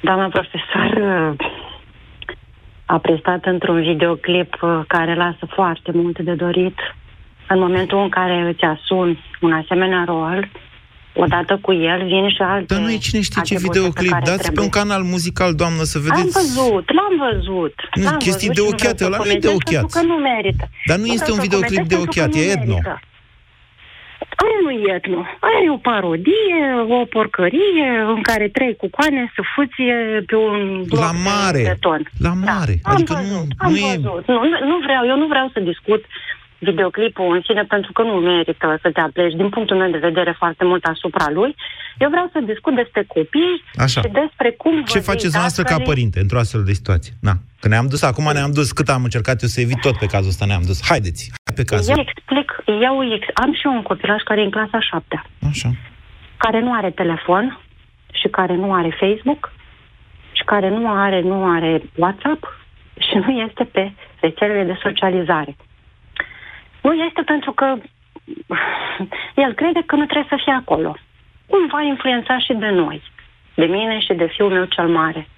Doamna profesor a prestat într-un videoclip uh, care lasă foarte multe de dorit. În momentul în care îți asumi un asemenea rol, odată cu el vin și alte Dar nu e cine știe ce atribute pe videoclip. care Dați pe trebuie. un canal muzical, doamnă, să Am vedeți. văzut, l-am văzut. Nu, l-am chestii văzut de și nu ochiate, vreau să ăla nu e de comentez ochiat. Pentru că nu merită. Dar nu Nu este vreau un să videoclip comentez de pentru că ochiat, nu e etno. merită. Aia nu e etno. Aia e o parodie, o porcărie în care trei cucoane se fuție pe un bloc La mare. de beton. La mare. Am Adică văzut, nu, am nu e... văzut. Nu, nu, nu vreau, eu nu vreau să discut videoclipul în sine pentru că nu merită să te apleci din punctul meu de vedere foarte mult asupra lui. Eu vreau să discut despre copii Așa. și despre cum Ce vă faceți noastră ca dascălii- părinte într-o astfel de situație? Na, că ne-am dus, acum ne-am dus, cât am încercat eu să evit tot pe cazul ăsta, ne-am dus. Haideți, hai pe cazul. Eu explic, eu ex- am și eu un copilaj care e în clasa a șaptea. Așa. Care nu are telefon și care nu are Facebook și care nu are, nu are WhatsApp și nu este pe rețelele de socializare. Nu este pentru că (sighs) el crede că nu trebuie să fie acolo. Cumva influența și de noi, de mine și de fiul meu cel mare.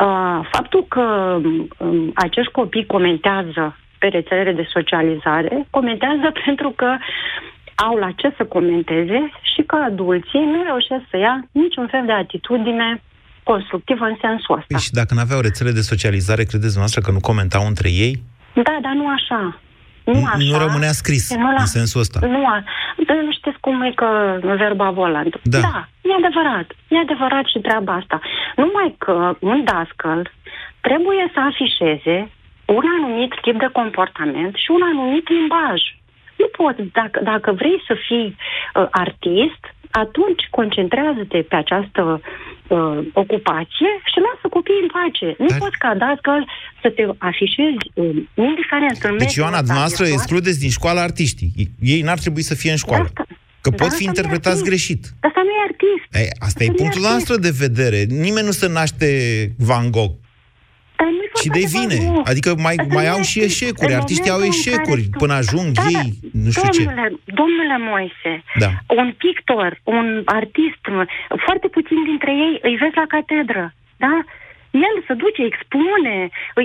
Uh, faptul că um, acești copii comentează pe rețelele de socializare, comentează (laughs) pentru că au la ce să comenteze și că adulții nu reușesc să ia niciun fel de atitudine constructivă în sensul ăsta. Păi și dacă n-aveau rețele de socializare, credeți noastră că nu comentau între ei? Da, dar nu așa. Nu, Nu- așa. nu rămânea scris Nu la- în sensul ăsta. Nu, a... dar nu știți cum e că verba volant. Da. da, e adevărat. E adevărat și treaba asta. Numai că un dascăl trebuie să afișeze un anumit tip de comportament și un anumit limbaj. Nu poți, dacă, dacă vrei să fii uh, artist, atunci concentrează-te pe această uh, ocupație și lasă copiii în pace. Nu Dar- poți ca dascăl să te afișezi uh, indiferent în Deci, mediul Ioana, ăsta dumneavoastră virtual. excludeți din școală artiștii. Ei n-ar trebui să fie în școală. Că Da, pot asta fi nu e interpretați artist. greșit. Asta nu e artist. Ei, asta e nu e punctul artist. noastră de vedere. Nimeni nu se naște Van Gogh. Dar nu-i Și vorba de devine. Van Gogh. Adică mai, Asta mai nu e au și artist. eșecuri. În Artiștii au momentul în eșecuri care tu- până ajung Da, ei, dar, nu știu ce. domnule, Domnule Moise, Da. un pictor, un artist, foarte puțin dintre ei îi vezi la catedră, da? El se duce, expune,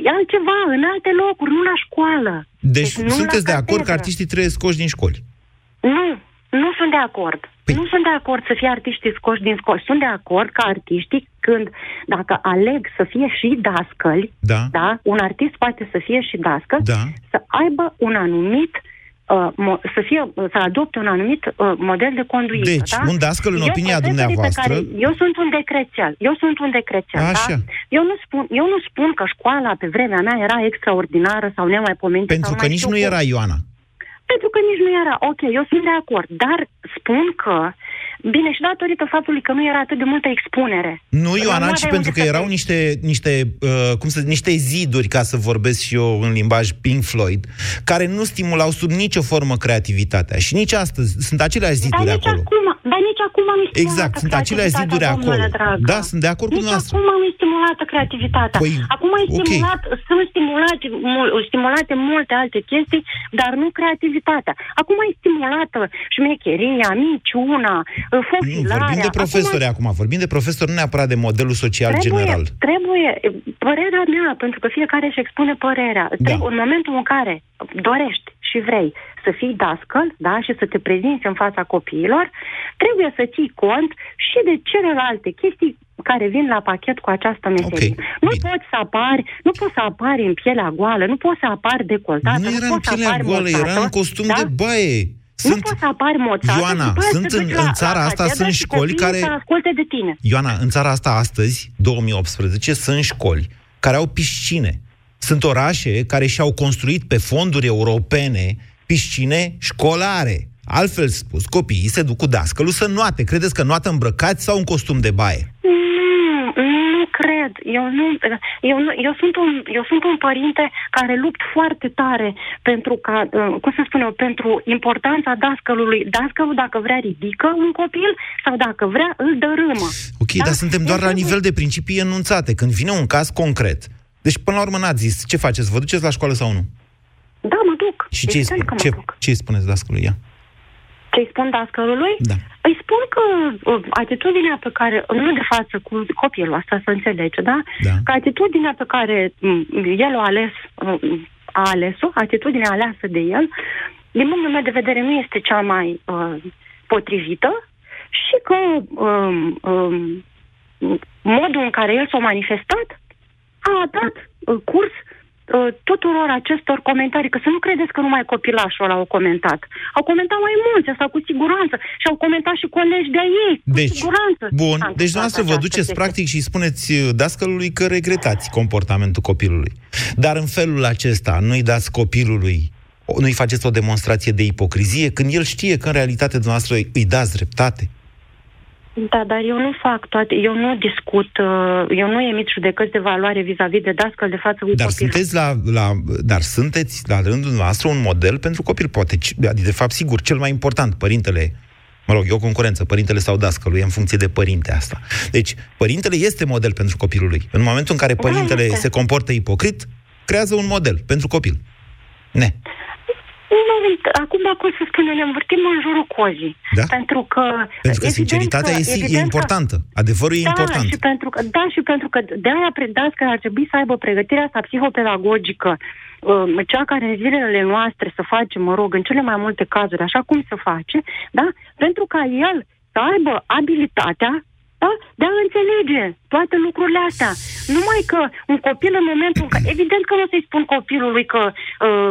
e altceva, în alte locuri, nu la școală. Deci nu sunteți la de acord că catedră. artiștii trebuie scoși din școli? Nu, nu sunt de acord. Păi- Nu sunt de acord să fie artiștii scoși din școli. Sunt de acord că artiștii, când, dacă aleg să fie și dascăli, Da. da, un artist poate să fie și dascăl, Da. să aibă un anumit uh, mo- să fie, să adopte un anumit uh, model de conduită. Deci, da? un dascăl, în Eu, opinia profesorii dumneavoastră- Pe care, eu sunt un decrețial. Eu sunt un decrețial. Așa. Da? Eu, nu spun, eu nu spun că școala pe vremea mea era extraordinară sau nemaipomenită. Pentru sau că mai nici știu nu cum. era Ioana. Pentru că nici nu era. Ok, eu sunt de acord. Dar spun că, bine, și datorită faptului că nu era atât de multă expunere. Nu, Ioana, Nu ci aveai pentru unde că să erau te- niște, niște, uh, cum să, niște ziduri, ca să vorbesc și eu în limbaj Pink Floyd, care nu stimulau sub nicio formă creativitatea. Și nici astăzi sunt aceleași Dar ziduri nici acolo. acum, dar nici acum am stimulată Exact, sunt aceleași ziduri creativitatea, acolo. domnule dragă. Da, sunt de acord cu Nici dumneavoastră. acum am stimulată creativitatea. Păi, acum am ok. stimulat, sunt stimulate, mul, stimulate multe alte chestii, dar nu creativitatea. Acum ai stimulată șmecheria, minciuna, Nu, fofilarea. vorbim de profesori acum, vorbim de profesori, nu neapărat de modelul social Trebuie, general. trebuie, părerea mea, pentru că fiecare își expune părerea. Da. Trebuie, în momentul în care dorești și vrei să fii dascăl, da, și să te prezinți în fața copiilor, trebuie să ții cont și de celelalte chestii care vin la pachet cu această meserie. nu poți să apari, nu poți să apari în pielea goală, nu poți să apari decoltată, Nu nu, era în poți să pielea apari goală, moțată, era în costum da? de baie. Nu poți să apari moțată, Ioana, și după aia sunt să te în- duci la- în țara la asta catedră sunt și școli copiii care- să asculte de tine. Ioana, în țara asta astăzi, 2018, sunt școli care au piscine. Sunt orașe care și-au construit pe fonduri europene piscine școlare. Altfel spus, copiii se duc cu dascălul să noate. Credeți că noată îmbrăcați sau în costum de baie? Nu, nu cred. Eu, nu, eu, nu, eu, sunt un, eu sunt un părinte care lupt foarte tare pentru ca, uh, cum să spun eu, pentru importanța dascălului. Dascălul, dacă vrea, ridică un copil sau dacă vrea, îl dărâmă. Ok, dar suntem doar la nivel de principii enunțate. Când vine un caz concret. Deci, până la urmă, n-ați zis. Ce faceți? Vă duceți la școală sau nu? Da, mă duc. Și ce îi Evident spun? că mă Ce, duc. ce îi spuneți dascălui ea? Ce îi spun dascălului? Da. Îi spun că uh, atitudinea pe care, nu de față cu copilul asta să înțelege, da? da. Că atitudinea pe care mm, el o ales, mm, a ales-o, atitudinea aleasă de el, din punctul meu de vedere nu este cea mai uh, potrivită și că um, um, modul în care el s-a manifestat a dat uh, curs uh, tuturor acestor comentarii, că să nu credeți că numai copilașul ăla au comentat. Au comentat mai mulți, asta cu siguranță. Și au comentat și colegi de ei, cu Deci, siguranță. bun, Am deci întâmplat dumneavoastră vă această duceți chestie. practic și spuneți uh, dascălului că regretați comportamentul copilului. Dar în felul acesta nu-i dați copilului, o- nu-i faceți o demonstrație de ipocrizie când el știe că în realitate dumneavoastră îi îi dați dreptate. Da, dar eu nu fac toate, eu nu discut, uh, eu nu emit judecăți de valoare vis-a-vis de dascăl de față cu Dar copilul. sunteți, la, la, dar sunteți la rândul noastră un model pentru copil, poate, ci- de fapt, sigur, cel mai important, părintele, mă rog, e o concurență, părintele sau dascălui, în funcție de părinte asta. Deci, părintele este model pentru copilul lui. În momentul în care părintele este. se comportă ipocrit, creează un model pentru copil. Ne. Nu, acum dacă o să spunem, ne învârtim în jurul cozii. Da? Pentru că... Pentru că evident sinceritatea că- e, si- e evident că- importantă. Adevărul e da, important. Și pentru că, da, și pentru că de-aia predați că ar trebui să aibă pregătirea asta psihopedagogică, um, cea care în zilele noastre să face, mă rog, în cele mai multe cazuri, așa cum se face, da? Pentru ca el să aibă abilitatea da? de a înțelege toate lucrurile astea. Numai că un copil în momentul în care... Evident că nu o să-i spun copilului că uh,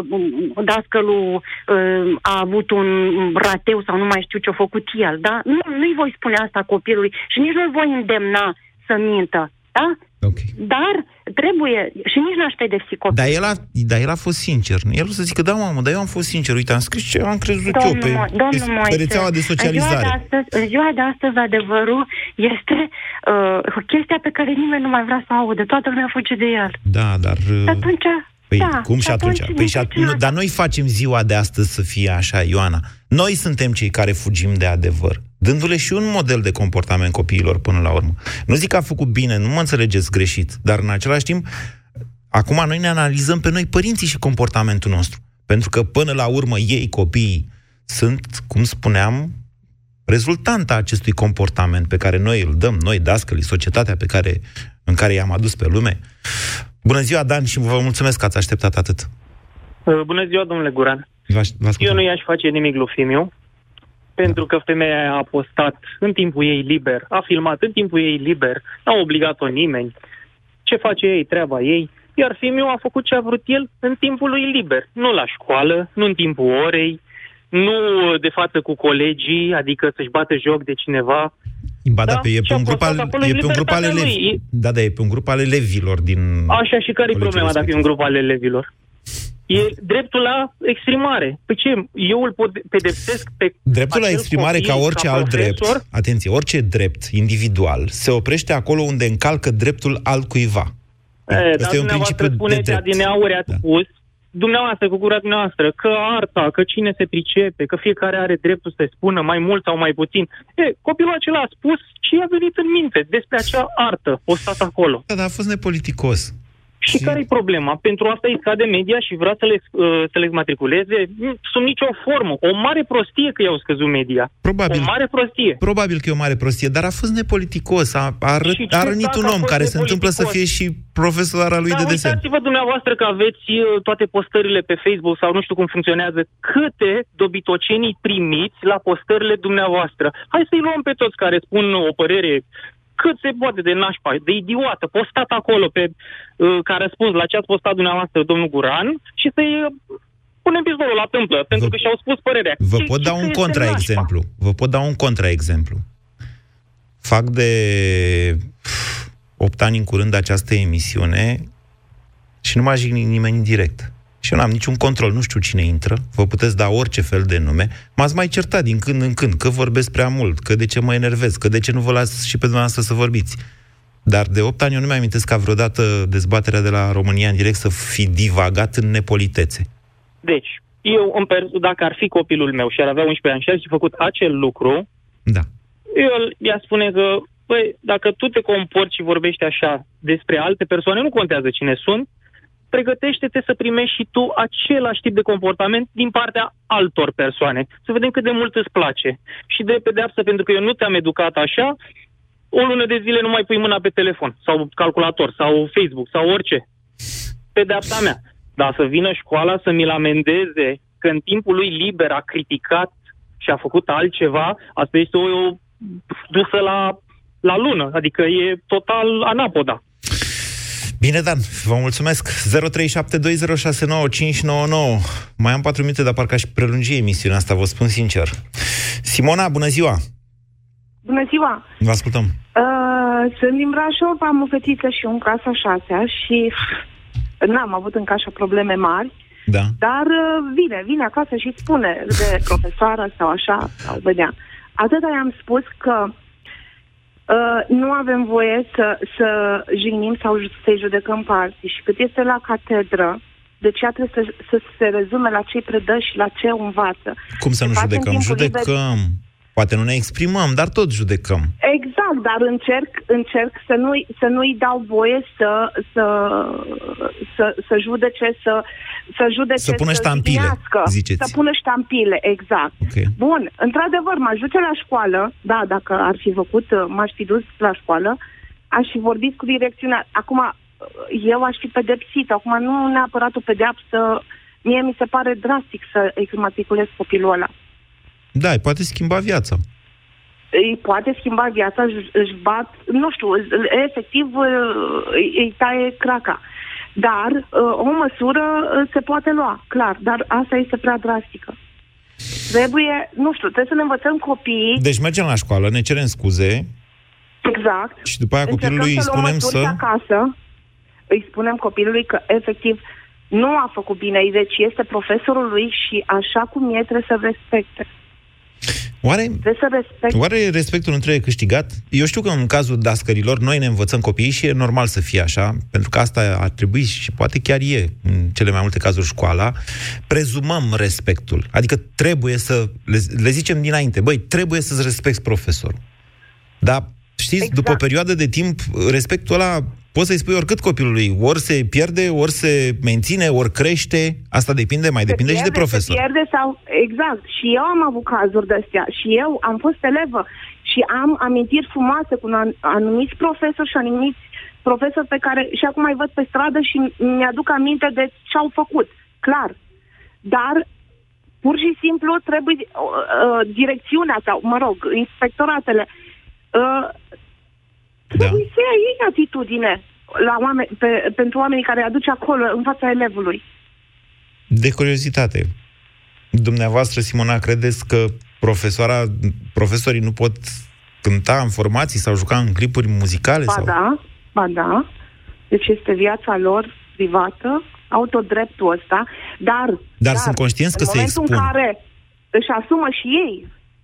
dascălul uh, a avut un rateu sau nu mai știu ce-a făcut el, da? Nu, nu-i voi spune asta copilului și nici nu-l voi îndemna să mintă, da? Okay. Dar trebuie, și nici n-aș pedepsi copilul. Dar el, a, dar el a fost sincer. El o să zică, da, mamă, dar eu am fost sincer. Uite, am scris ce am crezut eu pe, Mo- pe, domnul pe Moise, rețeaua de În ziua socializare. de, astăzi, în ziua de astăzi, adevărul este uh, chestia pe care nimeni nu mai vrea să o audă. Toată lumea fuge de el. Da, dar... Și atunci, Păi, da, cum și atunci? Păi, și nici at- nu, ce- dar noi facem ziua de astăzi să fie așa, Ioana. Noi suntem cei care fugim de adevăr, dându-le și un model de comportament copiilor până la urmă. Nu zic că a făcut bine, nu mă înțelegeți greșit, dar în același timp, acum noi ne analizăm pe noi părinții și comportamentul nostru. Pentru că până la urmă ei, copiii, sunt, cum spuneam, rezultanta acestui comportament pe care noi îl dăm, noi, dascălii, societatea pe care, în care i-am adus pe lume. Bună ziua, Dan, și vă mulțumesc că ați așteptat atât. Uh, Bună ziua, domnule Guran. Vă, vă Eu nu i-aș face nimic lui Fimiu, pentru că femeia aia a postat în timpul ei liber, a filmat în timpul ei liber, n-a obligat-o nimeni. Ce face ei, treaba ei. Iar Fimiu a făcut ce a vrut el în timpul lui liber. Nu la școală, nu în timpul orei, nu de față cu colegii, adică să-și bată joc de cineva. Ba da, Da, pe, e și pe a un grup postat al, acolo e în pe un grup al libertatea elevi. lui. Da, da, e pe un grup al elevilor din... Așa și care e colegii problema dacă e un grup al elevilor? E dreptul la exprimare. Pe ce? Eu îl pot pedepsesc pe Dreptul la acel exprimare, copil, ca orice alt profesor, drept, atenție, orice drept individual se oprește acolo unde încalcă dreptul altcuiva. E, dar Ăsta e un dumneavoastră principiu de spuneți, drept. adineauri ați spus, dumneavoastră, cu gura dumneavoastră, că arta, că cine se pricepe, că fiecare are dreptul să spună mai mult sau mai puțin. E, copilul acela a spus ce i-a venit în minte despre acea artă postat acolo. Da, dar a fost nepoliticos. Și care e problema? Pentru asta îi scade media și vrea să le, uh, să le exmatriculeze? Mm, Sub nicio formă. O mare prostie că i-au scăzut media. Probabil. O mare prostie. Probabil că e o mare prostie, dar a fost nepoliticos. A, a, ră, Și ce a rănit dacă un a om fost care se întâmplă să fie nepoliticos? și profesor al lui Dar de desen. uitați-vă dumneavoastră că aveți uh, toate postările pe Facebook sau nu știu cum funcționează, câte dobitocenii primiți la postările dumneavoastră. Hai să-i luăm pe toți care spun o părere cât se poate de nașpa, de idiotă, postat acolo pe, uh, ca răspuns la ce ați postat dumneavoastră, domnul Guran, și să-i uh, punem pistolul la tâmplă, pentru că și-au spus părerea. Vă Ce- pot ce da că un este contraexemplu. Vă pot da un contraexemplu. Fac de 8 ani în curând această emisiune și nu m-a jignit nimeni în direct. Și eu n-am niciun control, nu știu cine intră, vă puteți da orice fel de nume. M-ați mai certat din când în când, că vorbesc prea mult, că de ce mă enervez, că de ce nu vă las și pe dumneavoastră să vorbiți. Dar de 8 ani eu nu mi amintesc ca vreodată dezbaterea de la România în direct să fi divagat în nepolitețe. Deci, eu, în per- dacă ar fi copilul meu și ar avea 11 ani și ar fi făcut acel lucru, Da. eu i-aș spune că, băi, dacă tu te comporți și vorbești așa despre alte persoane, nu contează cine sunt, pregătește-te să primești și tu același tip de comportament din partea altor persoane. Să vedem cât de mult îți place. Și de pedeapsă, pentru că eu nu te-am educat așa, o lună de zile nu mai pui mâna pe telefon sau calculator sau Facebook sau orice. Pedeapsa mea. Dar să vină școala să mi-l amendeze că în timpul lui liber a criticat și a făcut altceva, asta este o, dusă la, la lună, adică e total anapoda. Bine, Dan, vă mulțumesc. 0372069599. Mai am 4 minute, dar parcă aș prelungi emisiunea asta, vă spun sincer. Simona, bună ziua! Bună ziua! Vă ascultăm. Uh, sunt din Brașov, am o fetiță și un casa șasea și n-am avut încă așa probleme mari. Da. Dar uh, vine, vine acasă și spune de profesoară sau așa, sau vedea. Atât i-am spus că uh, nu avem voie să, să jignim sau ju- să-i judecăm pe alții. Și cât este la catedră, deci ea trebuie să, să se rezume la ce predă și la ce învață. Cum să nu Se face în judecăm? timpul liber- Judecăm. Poate nu ne exprimăm, dar tot judecăm. Exact, dar încerc, încerc să, nu-i, să nu-i dau voie să, să, să, să judece, să, să judece, Să pună ștampile, jignească, ziceți. Să pună ștampile, exact. Okay. Bun, într-adevăr, m-aș duce la școală, da, dacă ar fi făcut, m-aș fi dus la școală, aș fi vorbit cu direcțiunea. Acum, eu aș fi pedepsit, acum nu neapărat o pedeapsă, mie mi se pare drastic să exmatriculez copilul ăla. Da, îi poate schimba viața. îi poate schimba viața, își, își bat, nu știu, îl- efectiv îi, îi taie craca. Dar uh, o măsură uh, se poate lua, clar, dar asta este prea drastică. Trebuie, nu știu, trebuie să ne învățăm copiii, Deci mergem la școală, ne cerem scuze. Exact, și după aia copilului îi încercăm să luăm spunem măsuri să... și acasă, îi spunem copilului că efectiv nu a făcut bine, deci este profesorul lui și așa cum e trebuie să respecte. Oare, Trebuie să respecte. oare respectul nu trebuie câștigat? Eu știu că în cazul dascărilor noi ne învățăm copiii și e normal să fie așa, pentru că asta ar trebui și poate chiar e în cele mai multe cazuri școala. Prezumăm respectul. Adică trebuie să le, le zicem dinainte, băi, trebuie să-ți respecti profesorul. Dar știți, exact. după o perioadă de timp, respectul ăla poți să-i spui oricât copilului, ori se pierde, ori se menține, ori crește, asta depinde, mai depinde și de pierde, profesor. Se pierde sau... Exact. Și eu am avut cazuri de astea. Și eu am fost elevă și am amintiri frumoase cu an- anumiți profesori și anumiți profesori pe care și acum mai văd pe stradă și mi-aduc aminte de ce au făcut. Clar. Dar pur și simplu trebuie uh, uh, direcțiunea sau, mă rog, inspectoratele uh, trebuie Da. să ia ei atitudine la oameni, pe, pentru oamenii care aduce acolo în fața elevului. De curiozitate, dumneavoastră, Simona, credeți că profesoara, profesorii nu pot cânta în formații sau juca în clipuri muzicale? Ba sau... da, ba da. Deci este viața lor privată, autodreptul ăsta, dar... Dar sunt conștienți că în se momentul expun. în care își asumă și ei,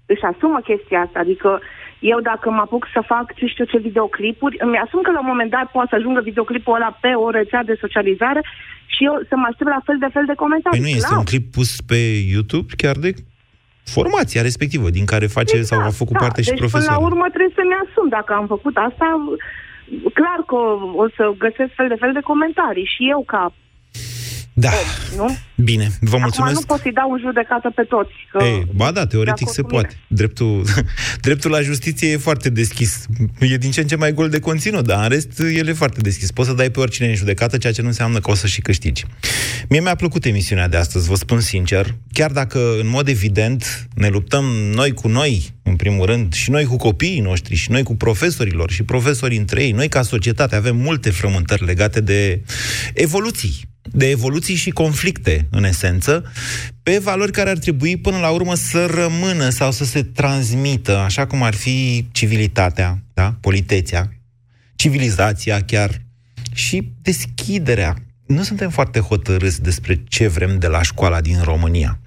își asumă chestia asta, adică eu dacă mă apuc să fac, ce știu ce, videoclipuri, îmi asum că la un moment dat poate să ajungă videoclipul ăla pe o rețea de socializare și eu să mă aștept la fel de fel de comentarii. Păi nu este Clar. un clip pus pe YouTube chiar de formația respectivă, din care face exact, sau a făcut da, parte și deci profesorul. până la urmă trebuie să-mi asum. Dacă am făcut asta, clar că o, o să găsesc fel de fel de comentarii. Și eu ca Da. om, nu? Bine, vă mulțumesc. Acum nu pot să-i dau în judecată pe toți. Că Ei, ba da, teoretic de se acord cu mine. poate. Dreptul, (laughs) dreptul la justiție e foarte deschis. E din ce în ce mai gol de conținut, dar în rest el e foarte deschis. Poți să dai pe oricine în judecată, ceea ce nu înseamnă că o să și câștigi. Mie mi-a plăcut emisiunea de astăzi, vă spun sincer, chiar dacă în mod evident ne luptăm noi cu noi, în primul rând, și noi cu copiii noștri, și noi cu profesorilor, și profesorii între ei, noi ca societate avem multe frământări legate de evoluții de evoluții și conflicte, în esență, pe valori care ar trebui până la urmă să rămână sau să se transmită, așa cum ar fi civilitatea, da? politețea, civilizația chiar și deschiderea. Nu suntem foarte hotărâți despre ce vrem de la școala din România.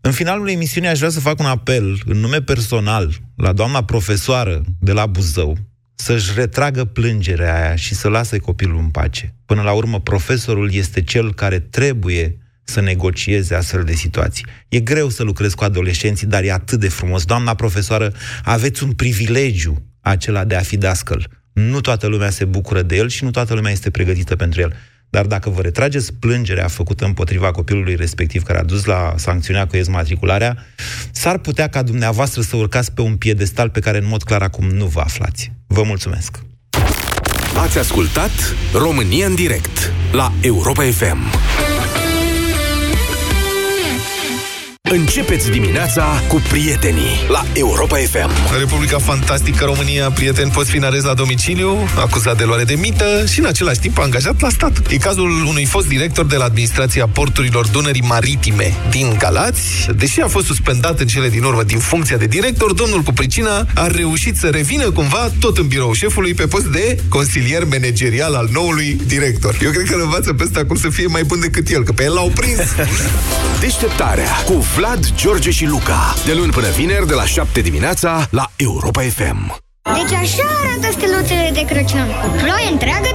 În finalul emisiunii aș vrea să fac un apel în nume personal la doamna profesoară de la Buzău să-și retragă plângerea aia și să lase copilul în pace. Până la urmă, profesorul este cel care trebuie să negocieze astfel de situații. E greu să lucrez cu adolescenții, dar e atât de frumos. Doamna profesoară, aveți un privilegiu acela de a fi dascăl. Nu toată lumea se bucură de el și nu toată lumea este pregătită pentru el. Dar dacă vă retrageți plângerea făcută împotriva copilului respectiv care a dus la sancțiunea cu ezmatricularea, s-ar putea ca dumneavoastră să urcați pe un piedestal pe care în mod clar acum nu vă aflați. Vă mulțumesc! Ați ascultat România în direct la Europa FM. Începeți dimineața cu prietenii la Europa FM. În Republica Fantastică România, prieteni poți fi în arest la domiciliu, acuzat de luare de mită și în același timp angajat la stat. E cazul unui fost director de la Administrația Porturilor Dunării Maritime din Galați. Deși a fost suspendat în cele din urmă din funcția de director, domnul cu pricina a reușit să revină cumva tot în birou șefului pe post de consilier managerial al noului director. Eu cred că îl învață pe ăsta cum să fie mai bun decât el, că pe el l-au prins. Deșteptarea cu Vlad, George și Luca. De luni până vineri, de la 7 dimineața, la Europa FM. Deci așa arată steluțele de Crăciun. Cu ploaie întreagă